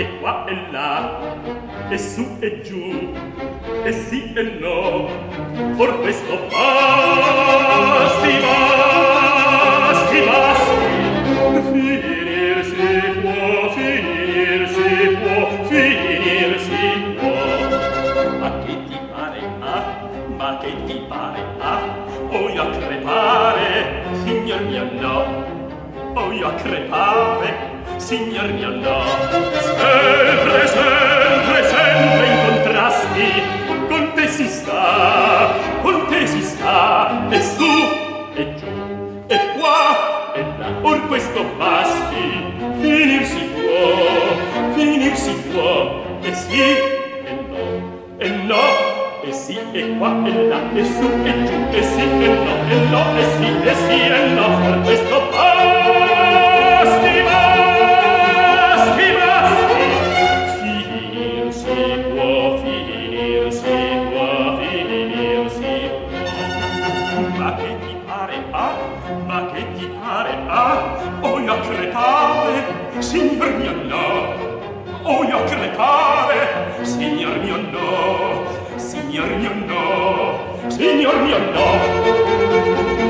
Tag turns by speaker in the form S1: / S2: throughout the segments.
S1: e qua e là e su e giù e sì e no. For questo basti basti basti. Finir si può finir si può finir si può. Ma che ti pare ah? Ma che ti pare ah? Voglio crepare signor mio no. Voglio crepare signor mio no sempre sempre sempre in contrasti. Con te si sta con te si sta e su e giù e qua e là. Or questo basti. Finir si può finir si può. E sì e no e no e sì e qua e là. E su e giù e sì e no e no e sì e sì e no. Per questo basti. pare ah ma che ti pare ah o io crepare signor mio no. O io crepare signor mio no. Signor mio no signor mio no.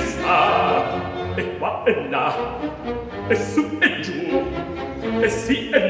S1: si sta e qua e là e su e giù e sì e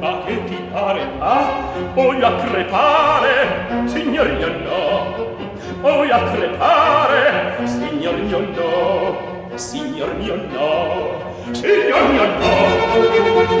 S1: ma che ti pare? Ah, voglio crepare, signor io no, voglio crepare, signor io no, signor mio no, signor mio no.